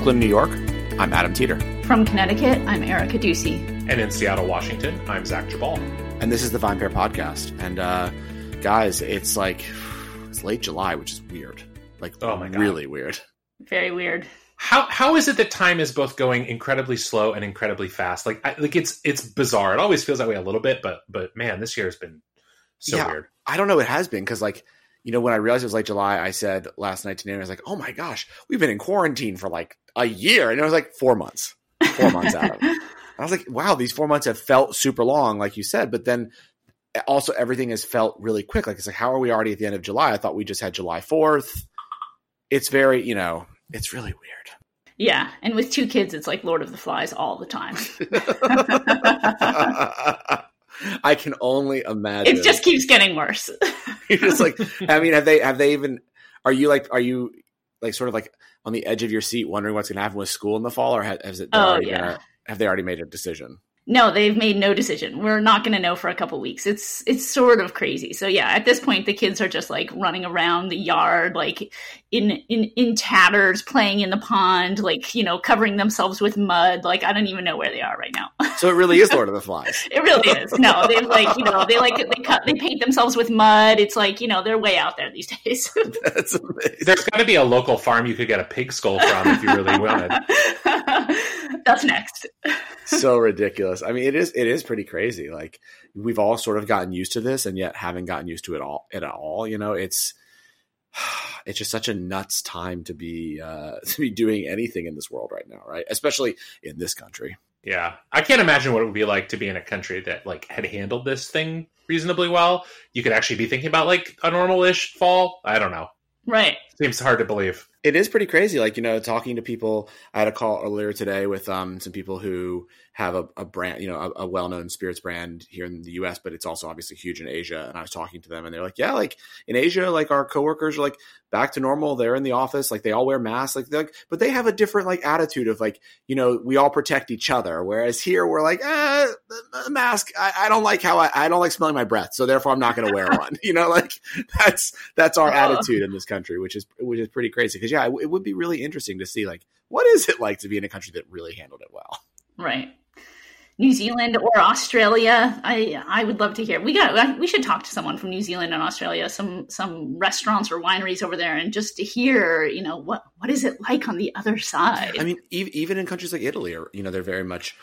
From Brooklyn, New York, I'm Adam Teeter. From Connecticut, I'm Erica Duecy. And in Seattle, Washington, I'm Zach Geballe. And this is the VinePair Podcast. And uh, guys, it's like it's late July, which is weird. Like, oh my God. really weird. Very weird. How how is it that time is both going incredibly slow and incredibly fast? Like I, like it's it's bizarre. It always feels that way a little bit, but but man, this year has been so yeah, weird. I don't know. It has been because like you know when I realized it was late July, I said last night to Nana, I was like, oh my gosh, we've been in quarantine for like a year, and it was like four months, four months out of it. I was like, wow, these four months have felt super long, like you said, but then also everything has felt really quick. Like it's like, how are we already at the end of July? I thought we just had July fourth. It's very, you know, it's really weird. Yeah, and with two kids, it's like Lord of the Flies all the time. I can only imagine. It just keeps getting worse. You're just like, I mean, have they have they even? Are you like, are you like sort of like on the edge of your seat, wondering what's going to happen with school in the fall, or has it? Oh yeah. have they already made a decision? No, they've made no decision. We're not going to know for a couple weeks. It's it's sort of crazy. So yeah, at this point, the kids are just like running around the yard, like in in in tatters, playing in the pond, like you know, covering themselves with mud. Like I don't even know where they are right now. so it really is Lord of the Flies. it really is. No, they like you know they like they cut they paint themselves with mud. It's like you know they're way out there these days. That's amazing. There's got to be a local farm you could get a pig skull from if you really wanted. That's next. so ridiculous. I mean, it is it is pretty crazy. Like we've all sort of gotten used to this, and yet haven't gotten used to it all at all. You know, it's it's just such a nuts time to be uh, to be doing anything in this world right now, right? Especially in this country. Yeah, I can't imagine what it would be like to be in a country that like had handled this thing reasonably well. You could actually be thinking about like a normal-ish fall. I don't know. Right. Seems hard to believe it is pretty crazy. Like, you know, talking to people, I had a call earlier today with um, some people who have a, a brand, you know, a, a well known spirits brand here in the US, but it's also obviously huge in Asia. And I was talking to them and they're like, yeah, like in Asia, like our coworkers are like back to normal. They're in the office, like they all wear masks, like, like but they have a different like attitude of like, you know, we all protect each other. Whereas here we're like, the mask, I, I don't like how I, I don't like smelling my breath. So therefore I'm not going to wear one, you know, like that's, that's our attitude in this country, which is, which is pretty crazy. Cause yeah, it, it would be really interesting to see like, what is it like to be in a country that really handled it well? Right. New Zealand or Australia. I I would love to hear. We got we should talk to someone from New Zealand and Australia, some some restaurants or wineries over there, and just to hear, you know, what what is it like on the other side? I mean, even in countries like Italy, or you know, they're very much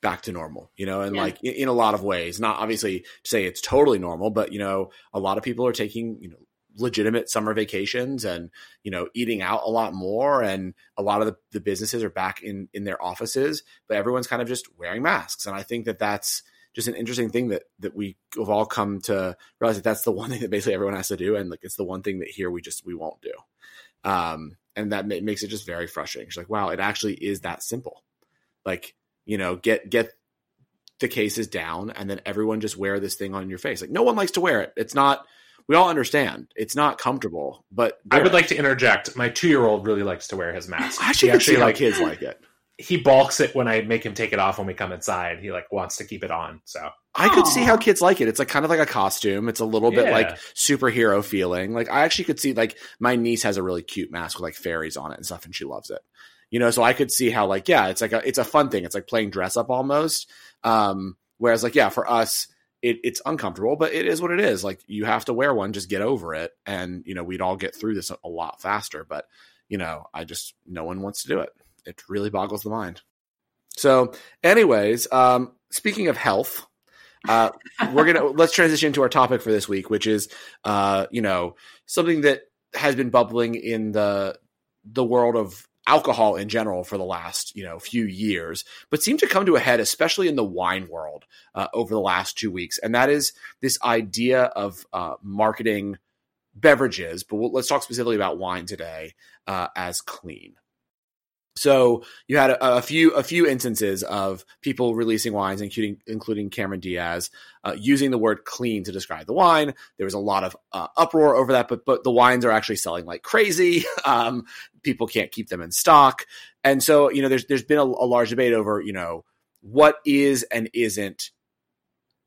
back to normal, you know, and yeah. like in, in, a lot of ways, not obviously say it's totally normal, but you know, a lot of people are taking, you know, legitimate summer vacations and you know eating out a lot more. And a lot of the, the businesses are back in in their offices but everyone's kind of just wearing masks. And i think that that's just an interesting thing that that we have all come to realize that that's the one thing that basically everyone has to do. And like it's the one thing that here we just we won't do. Um and that ma- makes it just very frustrating. It's like wow it actually is that simple. Like you know get get the cases down and then everyone just wear this thing on your face. Like no one likes to wear it. It's not we all understand it's not comfortable, but I would like to interject. My two year old really likes to wear his mask. I actually, actually like kids like it. He balks it when I make him take it off when we come inside. He like wants to keep it on. So I could see how kids like it. It's like kind of like a costume. It's a little bit yeah. like superhero feeling. Like I actually could see like my niece has a really cute mask with like fairies on it and stuff, and she loves it. You know, so I could see how like yeah, it's like a it's a fun thing. It's like playing dress up almost. Um, whereas like yeah, for us, it, it's uncomfortable, but it is what it is. Like you have to wear one, just get over it. And, you know, we'd all get through this a, lot faster. But, you know, I just, no one wants to do it. It really boggles the mind. So, anyways, um, speaking of health, uh, we're gonna let's transition to our topic for this week, which is, uh, you know, something that has been bubbling in the the world of alcohol in general for the last you know few years, but seem to come to a head, especially in the wine world uh, over the last two weeks, and that is this idea of uh, marketing beverages. But we'll, let's talk specifically about wine today uh, as clean. So you had a, a, few a few instances of people releasing wines, including including Cameron Diaz, uh, using the word "clean" to describe the wine. There was a lot of uh, uproar over that, but but the wines are actually selling like crazy. Um, people can't keep them in stock, and so you know there's there's been a, a large debate over you know what is and isn't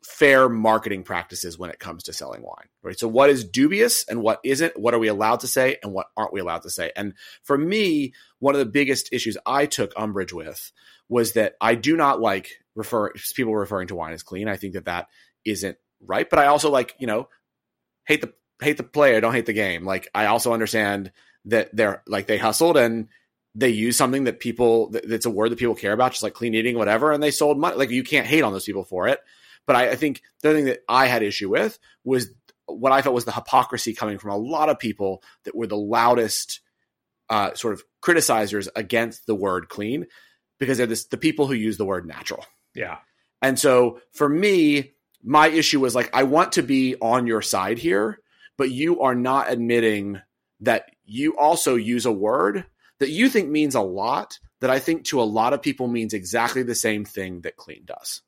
fair marketing practices when it comes to selling wine, right? So what is dubious and what isn't? What are we allowed to say and what aren't we allowed to say? And for me, one of the biggest issues I took umbrage with was that I do not like refer people referring to wine as clean. I think that that isn't right. But I also like, you know, hate the hate the player, don't hate the game. Like I also understand that they're like they hustled and they use something that people that's a word that people care about, just like clean eating, whatever, and they sold money. Like you can't hate on those people for it. But I, I think the thing that I had issue with was what I felt was the hypocrisy coming from a lot of people that were the loudest uh, sort of criticizers against the word clean because they're this, the people who use the word natural. Yeah. And so for me, my issue was like, I want to be on your side here, but you are not admitting that you also use a word that you think means a lot that I think to a lot of people means exactly the same thing that clean does.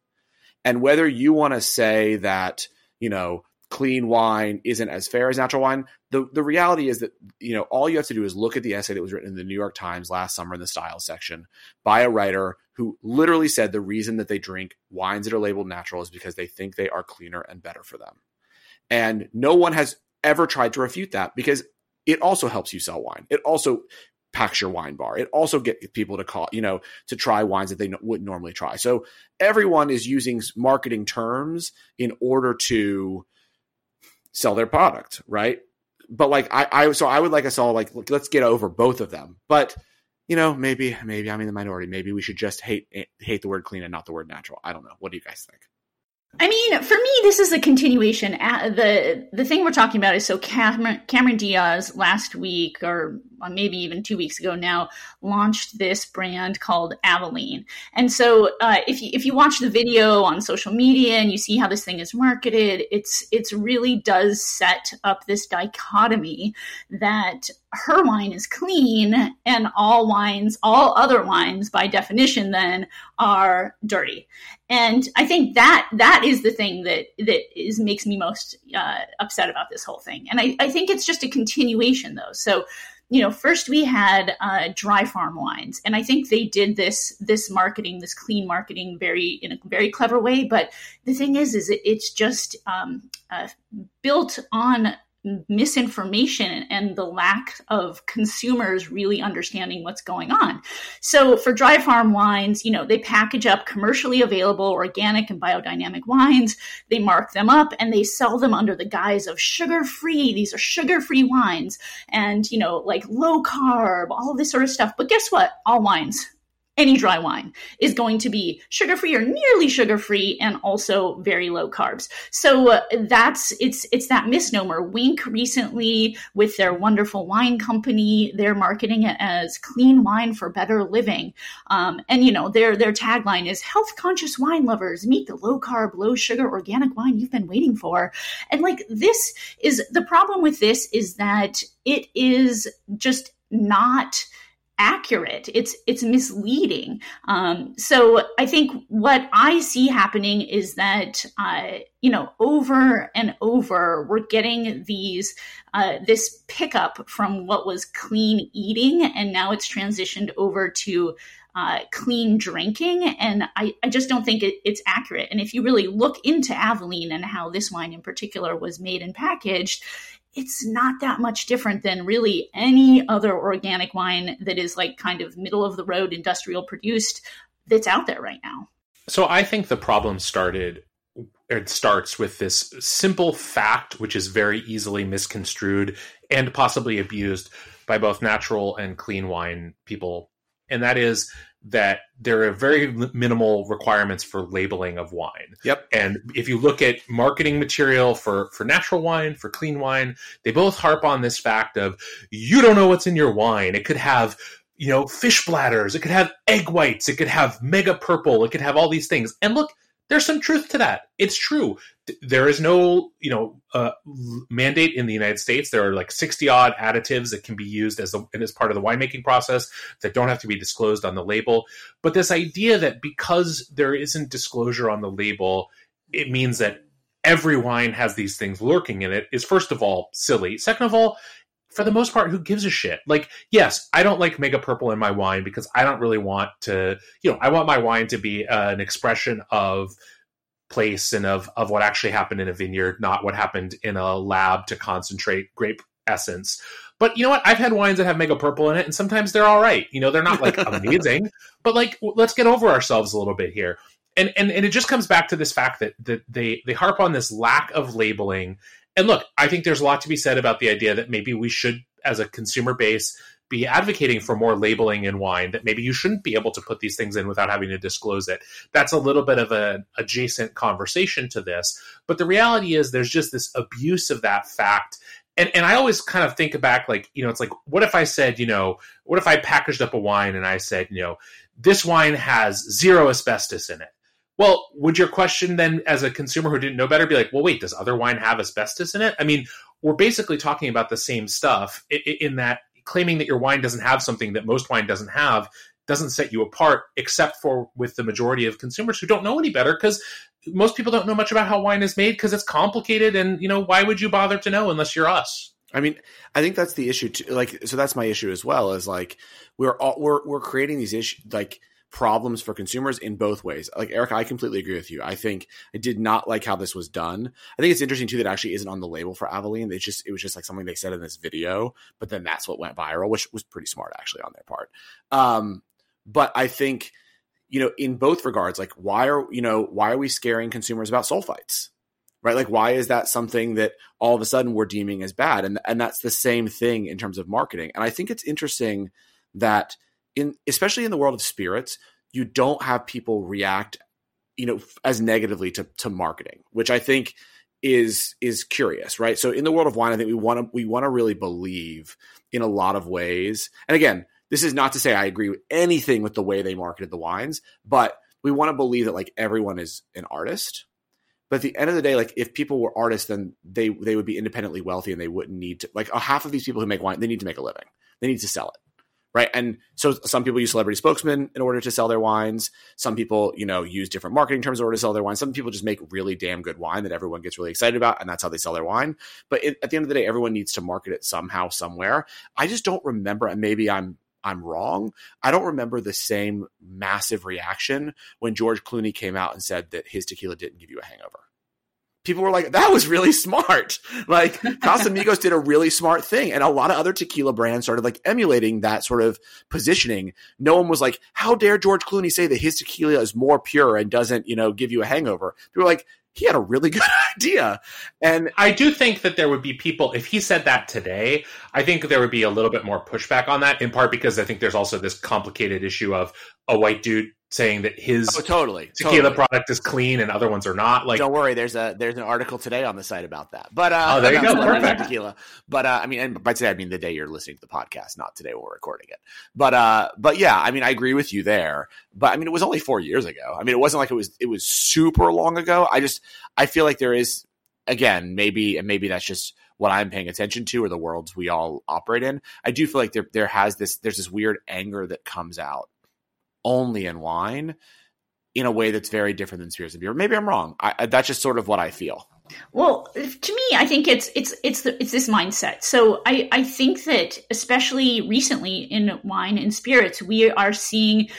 And whether you want to say that, you know, clean wine isn't as fair as natural wine, the, the reality is that, you know, all you have to do is look at the essay that was written in the New York Times last summer in the style section by a writer who literally said the reason that they drink wines that are labeled natural is because they think they are cleaner and better for them. And no one has ever tried to refute that because it also helps you sell wine. It also packs your wine bar. It also gets people to call, you know, to try wines that they wouldn't normally try. So everyone is using marketing terms in order to sell their product, right? But like I, I so I would like us all like look, let's get over both of them. But you know, maybe maybe I'm in the minority. Maybe we should just hate eh, hate the word clean and not the word natural. I don't know. What do you guys think? I mean, for me, this is a continuation. the The thing we're talking about is so Cameron, Cameron Diaz last week, or maybe even two weeks ago now, launched this brand called Avaline. And so, uh, if you if you watch the video on social media and you see how this thing is marketed, it's it's really does set up this dichotomy that her wine is clean and all wines, all other wines by definition then are dirty. And I think that that is the thing that that is makes me most uh, upset about this whole thing. And I, I think it's just a continuation though. So you know, first we had uh, dry farm wines, and I think they did this this marketing, this clean marketing, very in a very clever way. But the thing is, is it, it's just um, uh, built on misinformation and the lack of consumers really understanding what's going on. So for dry farm wines, you know, they package up commercially available organic and biodynamic wines, they mark them up and they sell them under the guise of sugar-free. These are sugar-free wines and, you know, like low carb, all this sort of stuff. But guess what? All wines any dry wine is going to be sugar free or nearly sugar free and also very low carbs. So uh, that's it's it's that misnomer. Wink recently with their wonderful wine company, they're marketing it as clean wine for better living. Um, and you know their their tagline is health conscious wine lovers meet the low carb, low sugar organic wine you've been waiting for. And like this is the problem with this is that it is just not accurate. It's it's misleading. Um, so I think what I see happening is that uh, you know over and over we're getting these uh, this pickup from what was clean eating, and now it's transitioned over to uh, clean drinking. And I, I just don't think it, it's accurate. And if you really look into Avaline and how this wine in particular was made and packaged, it's not that much different than really any other organic wine that is like kind of middle of the road industrial produced that's out there right now. So I think the problem started it starts with this simple fact which is very easily misconstrued and possibly abused by both natural and clean wine people and that is that there are very minimal requirements for labeling of wine. Yep. And if you look at marketing material for for natural wine, for clean wine, they both harp on this fact of you don't know what's in your wine. It could have you know fish bladders, it could have egg whites, it could have mega purple, it could have all these things. And look, there's some truth to that. It's true. There is no, you know, uh, mandate in the United States. There are like 60 odd additives that can be used as the, as part of the winemaking process that don't have to be disclosed on the label. But this idea that because there isn't disclosure on the label, it means that every wine has these things lurking in it is first of all silly. Second of all, for the most part, who gives a shit? Like, yes, I don't like mega purple in my wine because I don't really want to, you know, I want my wine to be uh, an expression of place and of of what actually happened in a vineyard, not what happened in a lab to concentrate grape essence. But you know what? I've had wines that have mega purple in it, and sometimes they're all right. You know, they're not like amazing, but like let's get over ourselves a little bit here. And, and and it just comes back to this fact that that they they harp on this lack of labeling. And look, I think there's a lot to be said about the idea that maybe we should, as a consumer base, be advocating for more labeling in wine that maybe you shouldn't be able to put these things in without having to disclose it. That's a little bit of an adjacent conversation to this but the reality is there's just this abuse of that fact. And and I always kind of think back like you know it's like what if I said you know what if I packaged up a wine and I said you know this wine has zero asbestos in it well would your question then as a consumer who didn't know better be like well wait does other wine have asbestos in it? I mean we're basically talking about the same stuff in that claiming that your wine doesn't have something that most wine doesn't have doesn't set you apart except for with the majority of consumers who don't know any better because most people don't know much about how wine is made because it's complicated and you know why would you bother to know unless you're us? I mean i think that's the issue too like so that's my issue as well is like we're all we're we're creating these issues like problems for consumers in both ways. Like Eric, I completely agree with you. I think I did not like how this was done. I think it's interesting too that actually isn't on the label for Avaline. It's just it was just like something they said in this video, but then that's what went viral, which was pretty smart actually on their part. Um, but I think you know in both regards, like why are you know why are we scaring consumers about sulfites? Right? Like why is that something that all of a sudden we're deeming as bad? And and that's the same thing in terms of marketing. And I think it's interesting that in especially in the world of spirits, you don't have people react, you know, as negatively to to marketing, which I think is is curious, right? So in the world of wine, I think we want to we want to really believe in a lot of ways. And again, this is not to say I agree with anything with the way they marketed the wines, but we want to believe that like everyone is an artist. But at the end of the day, like if people were artists, then they they would be independently wealthy and they wouldn't need to like a half of these people who make wine, they need to make a living. They need to sell it right? And so some people use celebrity spokesmen in order to sell their wines. Some people, you know, use different marketing terms in order to sell their wine. Some people just make really damn good wine that everyone gets really excited about, and that's how they sell their wine. But it, at the end of the day, everyone needs to market it somehow, somewhere. I just don't remember, and maybe I'm I'm wrong. I don't remember the same massive reaction when George Clooney came out and said that his tequila didn't give you a hangover people were like, that was really smart. Like Casamigos did a really smart thing. And a lot of other tequila brands started like emulating that sort of positioning. No one was like, how dare George Clooney say that his tequila is more pure and doesn't, you know, give you a hangover? People were like, he had a really good idea. And I do think that there would be people, if he said that today, I think there would be a little bit more pushback on that, in part because I think there's also this complicated issue of a white dude saying that his oh, totally tequila totally. product is clean and other ones are not. Like, don't worry, there's a there's an article today on the site about that. But uh, oh, there you go, perfect tequila. But uh, I mean, and by today I mean the day you're listening to the podcast, not today when we're recording it. But uh, but yeah, I mean, I agree with you there. But I mean, it was only four years ago. I mean, it wasn't like it was it was super long ago. I just I feel like there is again maybe and maybe that's just what I'm paying attention to or the worlds we all operate in. I do feel like there there has this there's this weird anger that comes out only in wine in a way that's very different than spirits and beer. Maybe I'm wrong. I, that's just sort of what I feel. Well, to me, I think it's it's it's the, it's this mindset. So I I think that especially recently in wine and spirits, we are seeing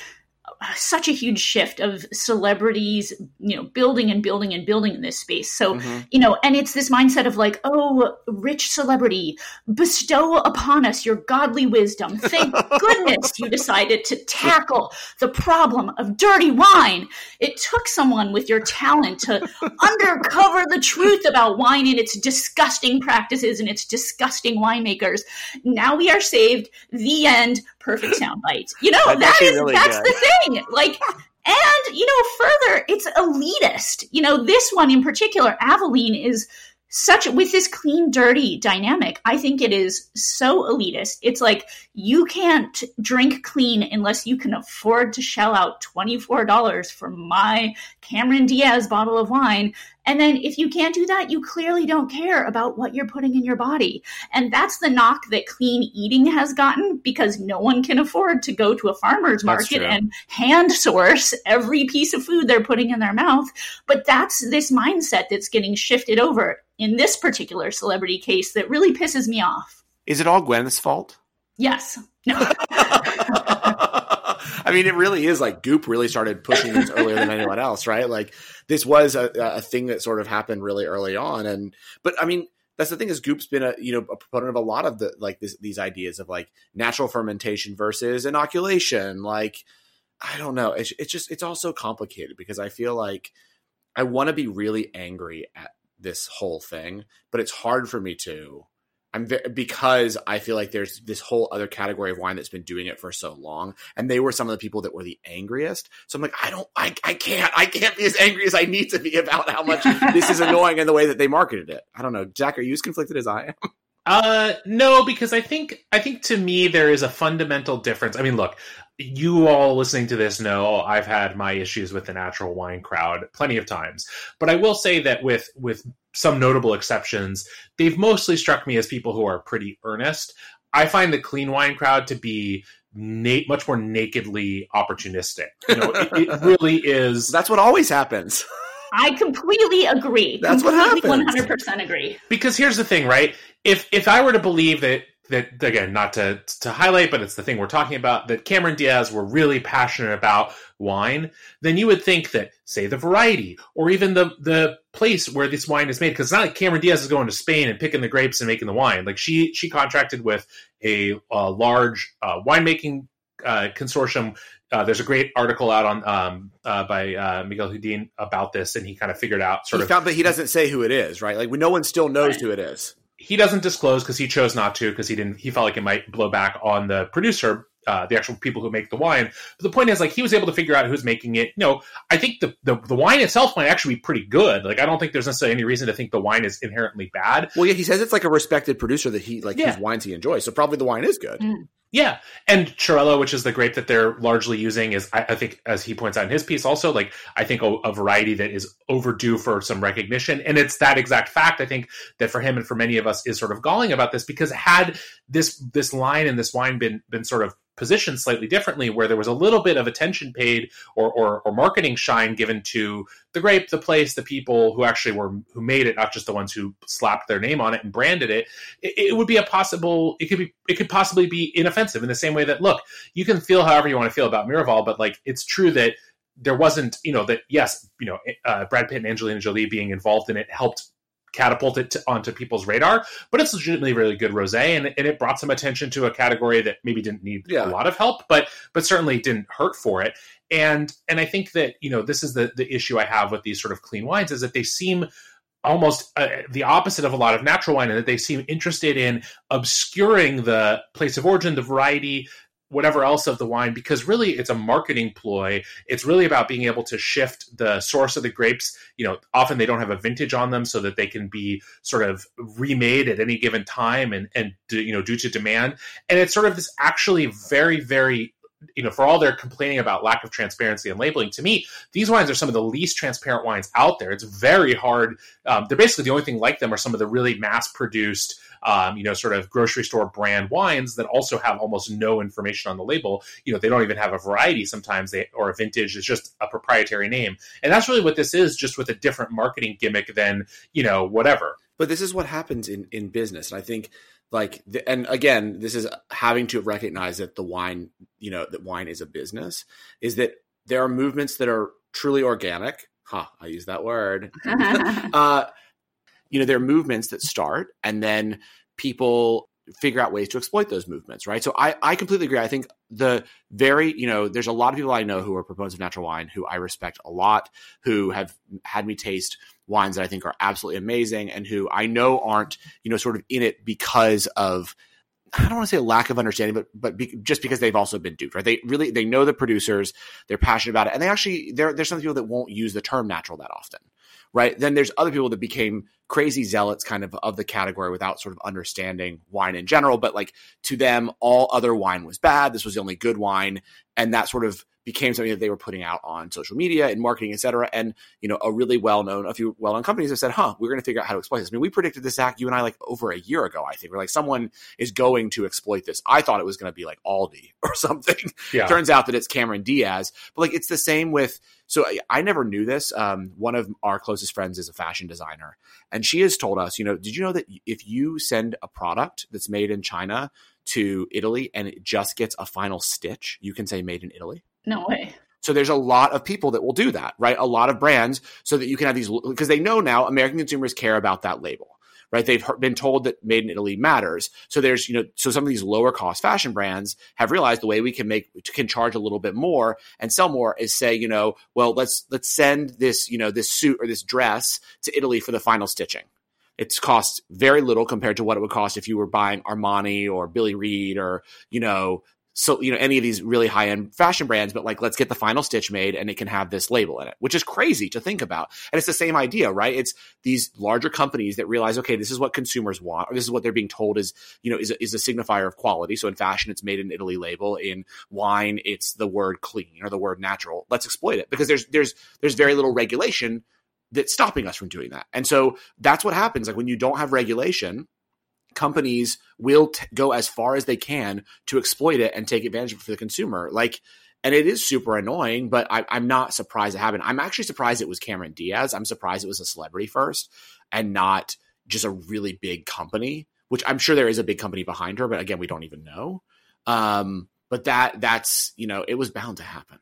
such a huge shift of celebrities, you know, building and building and building in this space. So, mm-hmm. you know, and it's this mindset of like, oh, rich celebrity, bestow upon us your godly wisdom. Thank goodness you decided to tackle the problem of dirty wine. It took someone with your talent to undercover the truth about wine and its disgusting practices and its disgusting winemakers. Now we are saved. The end. Perfect sound bites. You know, that's, that is, really that's good. the thing. Like, and you know, further, it's elitist. You know, this one in particular, Avaline, is such with this clean dirty dynamic i think it is so elitist it's like you can't drink clean unless you can afford to shell out $24 for my cameron diaz bottle of wine and then if you can't do that, you clearly don't care about what you're putting in your body. And that's the knock that clean eating has gotten because no one can afford to go to a farmer's market and hand source every piece of food they're putting in their mouth. But that's this mindset that's getting shifted over in this particular celebrity case that really pisses me off. Is it all Gwen's fault? Yes. No. I mean, it really is like Goop really started pushing this earlier than anyone else, right? Like this was a, a thing that sort of happened really early on, and but I mean, that's the thing is Goop's been a you know a proponent of a lot of the like this, these ideas of like natural fermentation versus inoculation. Like I don't know, it's, it's just it's all so complicated because I feel like I want to be really angry at this whole thing, but it's hard for me to I'm ve- because I feel like there's this whole other category of wine that's been doing it for so long, and they were some of the people that were the angriest. So I'm like, I don't, I, I can't, I can't be as angry as I need to be about how much this is annoying and the way that they marketed it. I don't know, Jack, are you as conflicted as I am? Uh, no, because I think I think to me there is a fundamental difference. I mean, look, you all listening to this know I've had my issues with the natural wine crowd plenty of times, but I will say that with with some notable exceptions, they've mostly struck me as people who are pretty earnest. I find the clean wine crowd to be na- much more nakedly opportunistic. You know, it, it really is. That's what always happens. I completely agree. That's completely what happens. One hundred percent agree. Because here's the thing, right? If if I were to believe that that again, not to to highlight, but it's the thing we're talking about, that Cameron Diaz were really passionate about wine, then you would think that, say, the variety or even the the place where this wine is made, because it's not like Cameron Diaz is going to Spain and picking the grapes and making the wine. Like she she contracted with a, a large uh, winemaking uh, consortium. Uh, there's a great article out on um, uh, by uh, Miguel Hudin about this, and he kind of figured out sort he of. found, but he doesn't say who it is, right? Like no one still knows who it is. He doesn't disclose because he chose not to because he didn't. He felt like it might blow back on the producer, uh, the actual people who make the wine. But the point is, like, he was able to figure out who's making it. You know, I think the, the the wine itself might actually be pretty good. Like, I don't think there's necessarily any reason to think the wine is inherently bad. Well, yeah, he says it's like a respected producer that he like Yeah. whose wines he enjoys. So probably the wine is good. Mm. Yeah, and Xarel-lo, which is the grape that they're largely using, is I, I think, as he points out in his piece, also like I think a, a variety that is overdue for some recognition, and it's that exact fact I think that for him and for many of us is sort of galling about this because had this this line and this wine been been sort of positioned slightly differently, where there was a little bit of attention paid or, or or marketing shine given to the grape, the place, the people who actually were who made it, not just the ones who slapped their name on it and branded it, it, it would be a possible. It could be. It could possibly be inoffensive in the same way that look, you can feel however you want to feel about Miraval, but like it's true that there wasn't, you know, that yes, you know, uh, Brad Pitt and Angelina Jolie being involved in it helped catapult it to, onto people's radar. But it's legitimately really good rosé, and, and it brought some attention to a category that maybe didn't need Yeah. a lot of help, but but certainly didn't hurt for it. And and I think that you know this is the the issue I have with these sort of clean wines is that they seem almost uh, the opposite of a lot of natural wine in that they seem interested in obscuring the place of origin, the variety, whatever else of the wine, because really it's a marketing ploy. It's really about being able to shift the source of the grapes. You know, often they don't have a vintage on them so that they can be sort of remade at any given time and, and you know, due to demand. And it's sort of this actually very, very you know, for all their complaining about lack of transparency and labeling, to me, these wines are some of the least transparent wines out there. It's very hard. Um, they're basically the only thing like them are some of the really mass produced, um, you know, sort of grocery store brand wines that also have almost no information on the label. You know, they don't even have a variety sometimes, they or a vintage. It's just a proprietary name, and that's really what this is, just with a different marketing gimmick than you know whatever. But this is what happens in in business, and I think like the, and again this is having to recognize that the wine you know that wine is a business is that there are movements that are truly organic. Huh i use that word. Uh you know there are movements that start and then people figure out ways to exploit those movements right? So i i completely agree. I think the very you know there's a lot of people i know who are proponents of natural wine who i respect a lot who have had me taste wines that i think are absolutely amazing and who i know aren't you know sort of in it because of I don't want to say lack of understanding, but but be, just because they've also been duped, right? They really they know the producers, they're passionate about it, and they actually there there's some people that won't use the term natural that often, right? Then there's other people that became crazy zealots kind of of the category without sort of understanding wine in general, but like to them all other wine was bad. This was the only good wine, and that sort of became something that they were putting out on social media and marketing, et cetera. And, you know, a really well known, a few well known companies have said, huh, we're going to figure out how to exploit this. I mean, we predicted this, Zach, you and I, like over a year ago, I think. We're like, someone is going to exploit this. I thought it was going to be like Aldi or something. Yeah. Turns out that it's Cameron Diaz. But like, it's the same with, so I, I never knew this. Um, one of our closest friends is a fashion designer. And she has told us, you know, did you know that if you send a product that's made in China to Italy and it just gets a final stitch, you can say made in Italy? No way. So there's a lot of people that will do that, right? A lot of brands so that you can have these because they know now American consumers care about that label right? They've been told that made in Italy matters. So there's, you know, so some of these lower cost fashion brands have realized the way we can make, can charge a little bit more and sell more is say, you know, well, let's, let's send this, you know, this suit or this dress to Italy for the final stitching. It's cost very little compared to what it would cost if you were buying Armani or Billy Reid or, you know, so you know any of these really high end fashion brands but like let's get the final stitch made and it can have this label in it which is crazy to think about. And it's the same idea right? It's these larger companies that realize okay this is what consumers want or this is what they're being told is you know is a, is a signifier of quality. So in fashion it's made in italy label. In wine it's the word clean or the word natural. Let's exploit it because there's there's there's very little regulation that's stopping us from doing that. And so that's what happens. Like when you don't have regulation companies will t- go as far as they can to exploit it and take advantage of it for the consumer. Like, and it is super annoying, but I, am not surprised it happened. I'm actually surprised it was Cameron Diaz. I'm surprised it was a celebrity first and not just a really big company, which I'm sure there is a big company behind her, but again, we don't even know. Um, but that that's you know, it was bound to happen.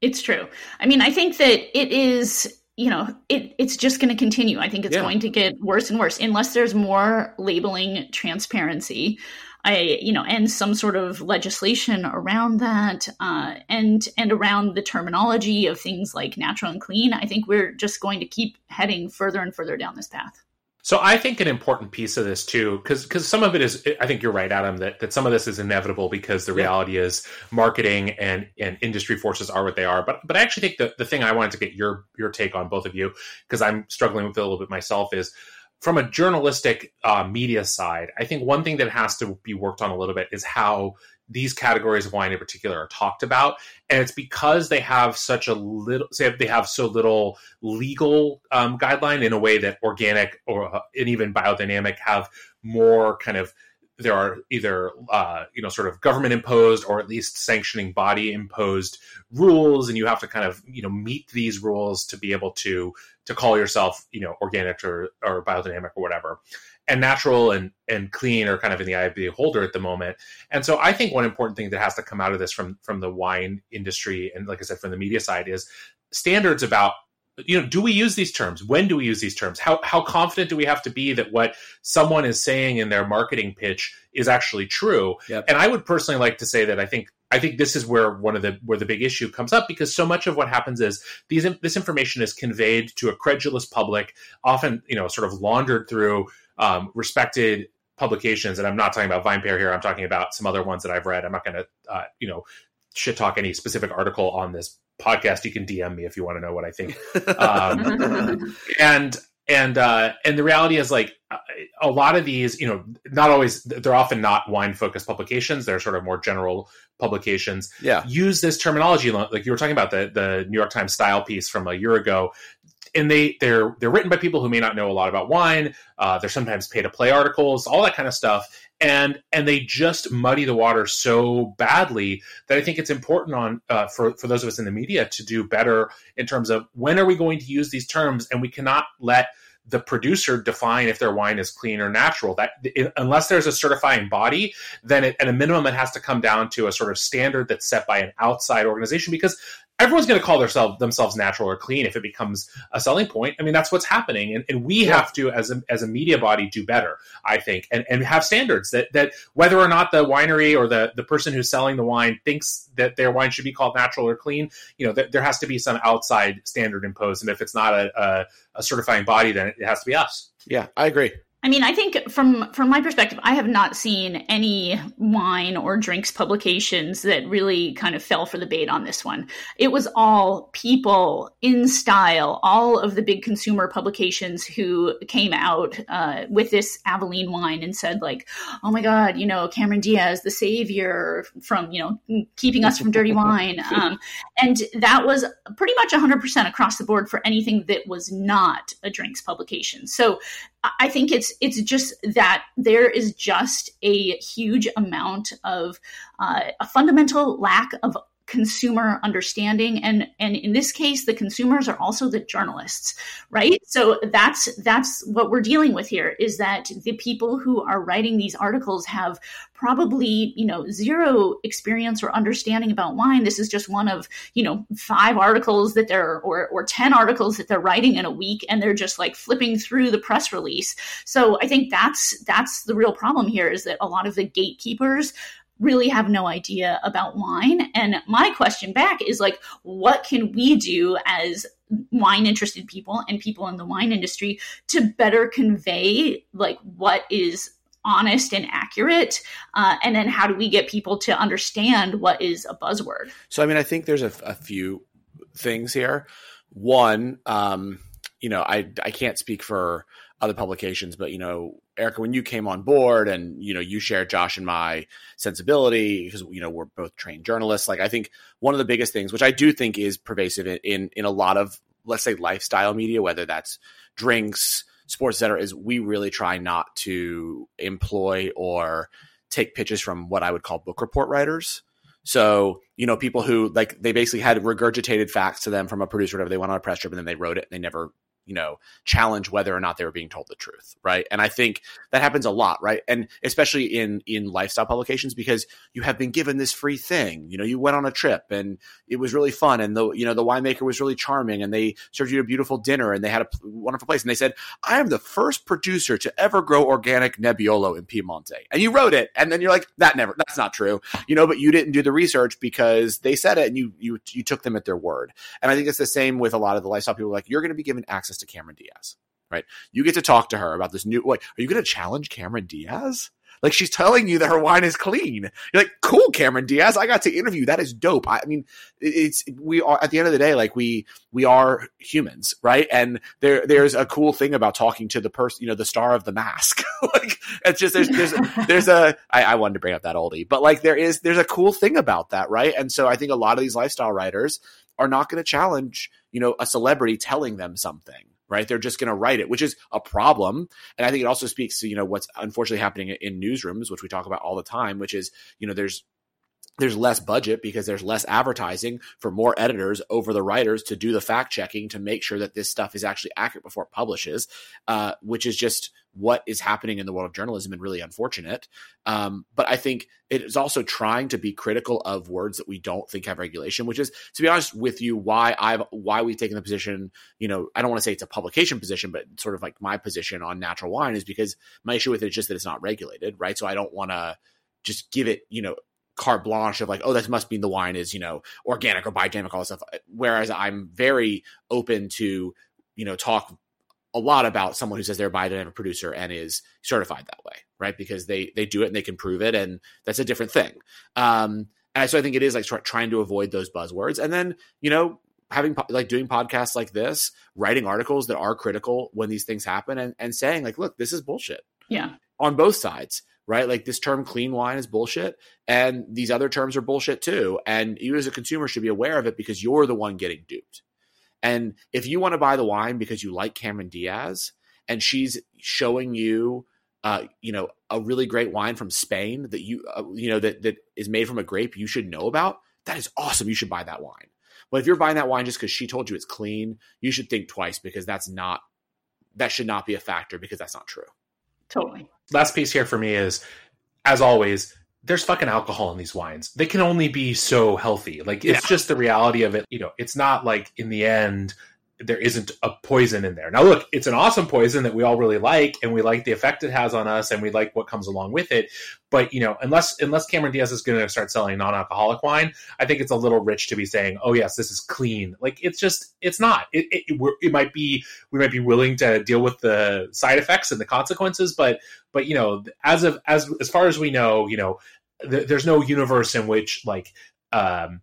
It's true. I mean, I think that it is you know, it, it's just going to continue. I think it's yeah. going to get worse and worse unless there's more labeling transparency. I, you know, and some sort of legislation around that, uh, and and around the terminology of things like natural and clean. I think we're just going to keep heading further and further down this path. So I think an important piece of this too, because because some of it is, I think you're right, Adam, that, that some of this is inevitable because the reality is marketing and and industry forces are what they are. But but I actually think the, the thing I wanted to get your your take on both of you because I'm struggling with it a little bit myself is from a journalistic uh, media side. I think one thing that has to be worked on a little bit is how these categories of wine in particular are talked about and it's because they have such a little they have so little legal um, guideline in a way that organic or uh, and even biodynamic have more kind of there are either uh, you know sort of government imposed or at least sanctioning body imposed rules and you have to kind of you know meet these rules to be able to to call yourself you know organic or, or biodynamic or whatever and natural and and clean are kind of in the eye of the beholder at the moment. And so I think one important thing that has to come out of this from from the wine industry and like I said from the media side is standards about you know do we use these terms when do we use these terms how how confident do we have to be that what someone is saying in their marketing pitch is actually true yep. and i would personally like to say that i think I think this is where one of the where the big issue comes up because so much of what happens is these this information is conveyed to a credulous public, often you know sort of laundered through um, respected publications, and I'm not talking about VinePair here. I'm talking about some other ones that I've read. I'm not going to, uh, you know, shit talk any specific article on this podcast. You can DM me if you want to know what I think. Um, and and uh, and the reality is like a lot of these, you know, not always. They're often not wine focused publications. They're sort of more general publications. Yeah, use this terminology like you were talking about the the New York Times style piece from a year ago and they they're they're written by people who may not know a lot about wine. Uh, they're sometimes pay to play articles, all that kind of stuff, and and they just muddy the water so badly that I think it's important on uh, for for those of us in the media to do better in terms of when are we going to use these terms, and we cannot let the producer define if their wine is clean or natural. That it, unless there's a certifying body, then it, at a minimum it has to come down to a sort of standard that's set by an outside organization. Because everyone's going to call themselves themselves natural or clean if it becomes a selling point. I mean, that's what's happening, and, and we yeah. have to, as a as a media body, do better. I think, and and have standards that that whether or not the winery or the the person who's selling the wine thinks that their wine should be called natural or clean, you know, th- there has to be some outside standard imposed, and if it's not a, a, a certifying body, then it has to be us. Yeah, I agree. I mean, I think from from my perspective, I have not seen any wine or drinks publications that really kind of fell for the bait on this one. It was all people in style, all of the big consumer publications who came out uh, with this Avaline wine and said like, "Oh my God, you know, Cameron Diaz, the savior from you know keeping us from dirty wine," um, and that was pretty much 100% across the board for anything that was not a drinks publication. So I think it's it's just that there is just a huge amount of uh, a fundamental lack of consumer understanding. And and in this case the consumers are also the journalists right? So that's that's what we're dealing with here is that the people who are writing these articles have probably you know zero experience or understanding about wine. This is just one of you know five articles that they're or or 10 articles that they're writing in a week and they're just like flipping through the press release. So i think that's that's the real problem here is that a lot of the gatekeepers really have no idea about wine. And my question back is like, what can we do as wine interested people and people in the wine industry to better convey like what is honest and accurate? Uh, and then how do we get people to understand what is a buzzword? So i mean i think there's a, a few things here. One um, you know i i can't speak for other publications but you know Erica, when you came on board and you know you shared Josh and my sensibility because you know we're both trained journalists. Like I think one of the biggest things, which I do think is pervasive in in, in a lot of let's say lifestyle media, whether that's drinks, sports, etc., is we really try not to employ or take pitches from what I would call book report writers. So, you know, people who like they basically had regurgitated facts to them from a producer, whatever they went on a press trip and then they wrote it and they never you know challenge whether or not they were being told the truth right? And i think that happens a lot right? And especially in in lifestyle publications because you have been given this free thing you know you went on a trip and it was really fun and the you know the winemaker was really charming and they served you a beautiful dinner and they had a wonderful place and they said i am the first producer to ever grow organic nebbiolo in piemonte. And you wrote it and then you're like that never that's not true you know but you didn't do the research because they said it and you you you took them at their word. And i think it's the same with a lot of the lifestyle people like you're going to be given access access to Cameron Diaz, right? You get to talk to her about this new. Like, are you going to challenge Cameron Diaz? Like she's telling you that her wine is clean. You're like, cool, Cameron Diaz. I got to interview. That is dope. I, mean, it's we are at the end of the day, like we we are humans, right? And there there's a cool thing about talking to the person, you know, the star of the mask. like it's just there's there's there's a I, I wanted to bring up that oldie, but like there is there's a cool thing about that, right? And so I think a lot of these lifestyle writers are not going to challenge, you know, a celebrity telling them something right? They're just going to write it, which is a problem. And I think it also speaks to, you know, what's unfortunately happening in newsrooms, which we talk about all the time, which is, you know, there's there's less budget because there's less advertising for more editors over the writers to do the fact checking to make sure that this stuff is actually accurate before it publishes, uh, which is just what is happening in the world of journalism and really unfortunate. Um, but I think it is also trying to be critical of words that we don't think have regulation, which is, to be honest with you, why I've why we've taken the position. You know, I don't want to say it's a publication position, but sort of like my position on natural wine is because my issue with it is just that it's not regulated, right? So I don't want to just give it, you know, carte blanche of like, oh, that must mean the wine is, you know, organic or biodynamic, all this stuff. Whereas I'm very open to, you know, talk a lot about someone who says they're a biodynamic producer and is certified that way, right? Because they they do it and they can prove it, and that's a different thing. Um, and so I think it is like trying to avoid those buzzwords, and then you know having like doing podcasts like this, writing articles that are critical when these things happen, and and saying like, look, this is bullshit. Yeah, on both sides right? Like this term clean wine is bullshit, and these other terms are bullshit too. And you as a consumer should be aware of it because you're the one getting duped. And if you want to buy the wine because you like Cameron Diaz and she's showing you, uh, you know, a really great wine from Spain that you, uh, you know, that that is made from a grape you should know about, that is awesome. You should buy that wine. But if you're buying that wine just because she told you it's clean, you should think twice because that's not that should not be a factor because that's not true. Totally. Last piece here for me is, as always, there's fucking alcohol in these wines. They can only be so healthy. Like it's yeah. just the reality of it. You know, it's not like in the end there isn't a poison in there. Now, look, it's an awesome poison that we all really like, and we like the effect it has on us, and we like what comes along with it. But you know, unless unless Cameron Diaz is going to start selling non-alcoholic wine, I think it's a little rich to be saying, "Oh yes, this is clean." Like it's just it's not. It it, it might be we might be willing to deal with the side effects and the consequences, but but you know, as of as as far as we know, you know, th- there's no universe in which like um,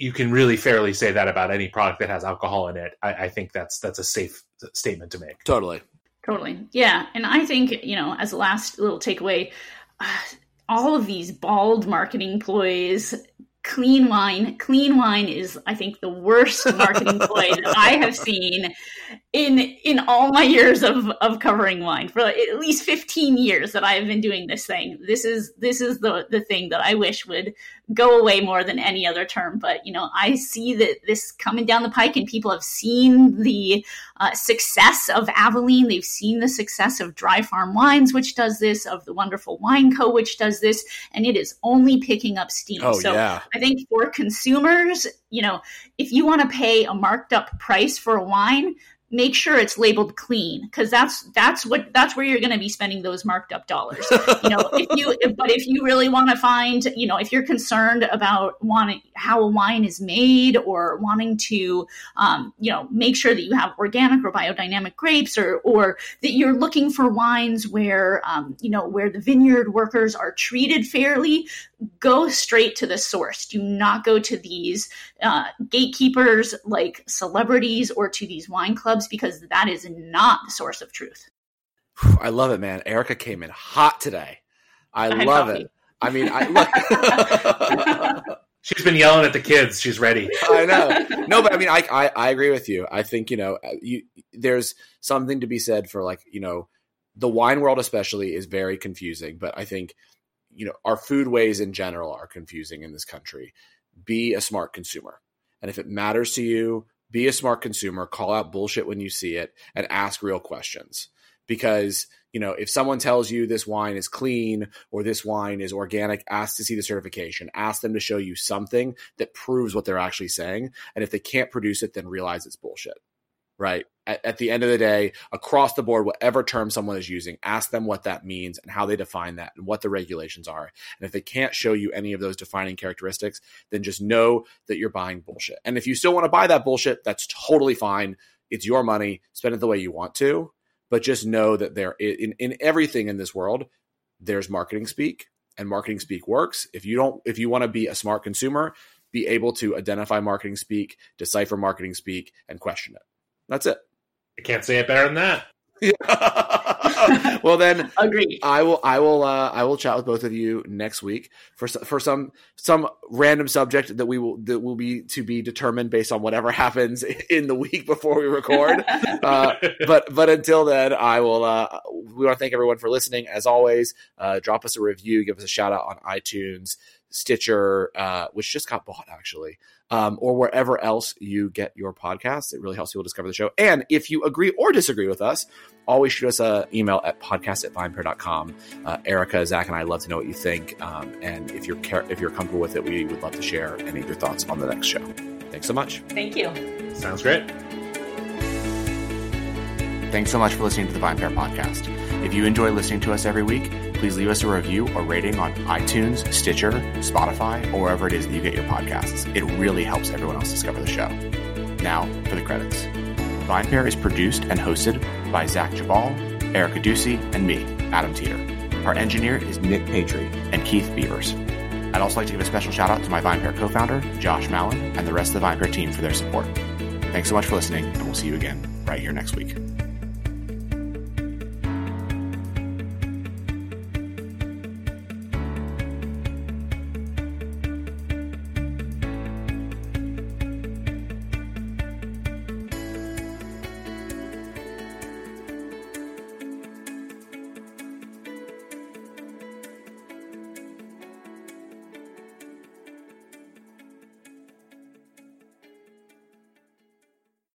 you can really fairly say that about any product that has alcohol in it. I, I think that's that's a safe statement to make. Totally. Totally. Yeah. And I think, you know, as a last little takeaway, uh, all of these bald marketing ploys, clean wine, clean wine is, I think, the worst marketing ploy that I have seen in in all my years of of covering wine. For at least 15 years that I've been doing this thing. This is this is the the thing that I wish would go away more than any other term. But you know I see that this coming down the pike and people have seen the uh, success of Avaline they've seen the success of Dry Farm Wines which does this of the wonderful Wine Co which does this and it is only picking up steam. Oh, so yeah. I think for consumers you know if you want to pay a marked up price for a wine make sure it's labeled clean because that's that's what that's where you're going to be spending those marked up dollars. You know if you if, but if you really want to find you know if you're concerned about wanting how a wine is made or wanting to um, you know make sure that you have organic or biodynamic grapes or or that you're looking for wines where um, you know where the vineyard workers are treated fairly go straight to the source. Do not go to these uh, gatekeepers like celebrities or to these wine clubs because that is not the source of truth. I love it, man. Erica came in hot today. I, I love coffee. it. I mean, I look. She's been yelling at the kids. She's ready. I know. No, but I mean, I, I, I agree with you. I think you know, uh, you there's something to be said for like you know, the wine world especially is very confusing. But I think you know, our food ways in general are confusing in this country. Be a smart consumer, and if it matters to you, be a smart consumer, call out bullshit when you see it, and ask real questions. Because, you know, if someone tells you this wine is clean or this wine is organic, ask to see the certification. Ask them to show you something that proves what they're actually saying. And if they can't produce it, then realize it's bullshit right? At, at, the end of the day, across the board, whatever term someone is using, ask them what that means and how they define that and what the regulations are. And if they can't show you any of those defining characteristics, then just know that you're buying bullshit. And if you still want to buy that bullshit, that's totally fine. It's your money. Spend it the way you want to. But just know that there in, in everything in this world, there's marketing speak and marketing speak works. If you don't, if you want to be a smart consumer, be able to identify marketing speak, decipher marketing speak, and question it. That's it. I can't say it better than that. well then, agree. I will. I will. Uh, I will chat with both of you next week for for some some random subject that we will that will be to be determined based on whatever happens in the week before we record. uh, but but until then, I will. Uh, we want to thank everyone for listening. As always, uh, drop us a review, give us a shout out on iTunes. Stitcher, uh, which just got bought actually, um, or wherever else you get your podcasts. It really helps people discover the show. And if you agree or disagree with us, always shoot us an email at podcast at vinepair.com. Uh, Erica, Zach, and I love to know what you think. Um, and if you're if you're comfortable with it, we would love to share any of your thoughts on the next show. Thanks so much. Thank you. Sounds great. Thanks so much for listening to the VinePair podcast. If you enjoy listening to us every week, please leave us a review or rating on iTunes, Stitcher, Spotify, or wherever it is that you get your podcasts. It really helps everyone else discover the show. Now for the credits. VinePair is produced and hosted by Zach Geballe, Erica Duecy, and me, Adam Teeter. Our engineer is Nick Patri and Keith Beavers. I'd also like to give a special shout out to my VinePair co-founder, Josh Malin, and the rest of the VinePair team for their support. Thanks so much for listening, and we'll see you again right here next week.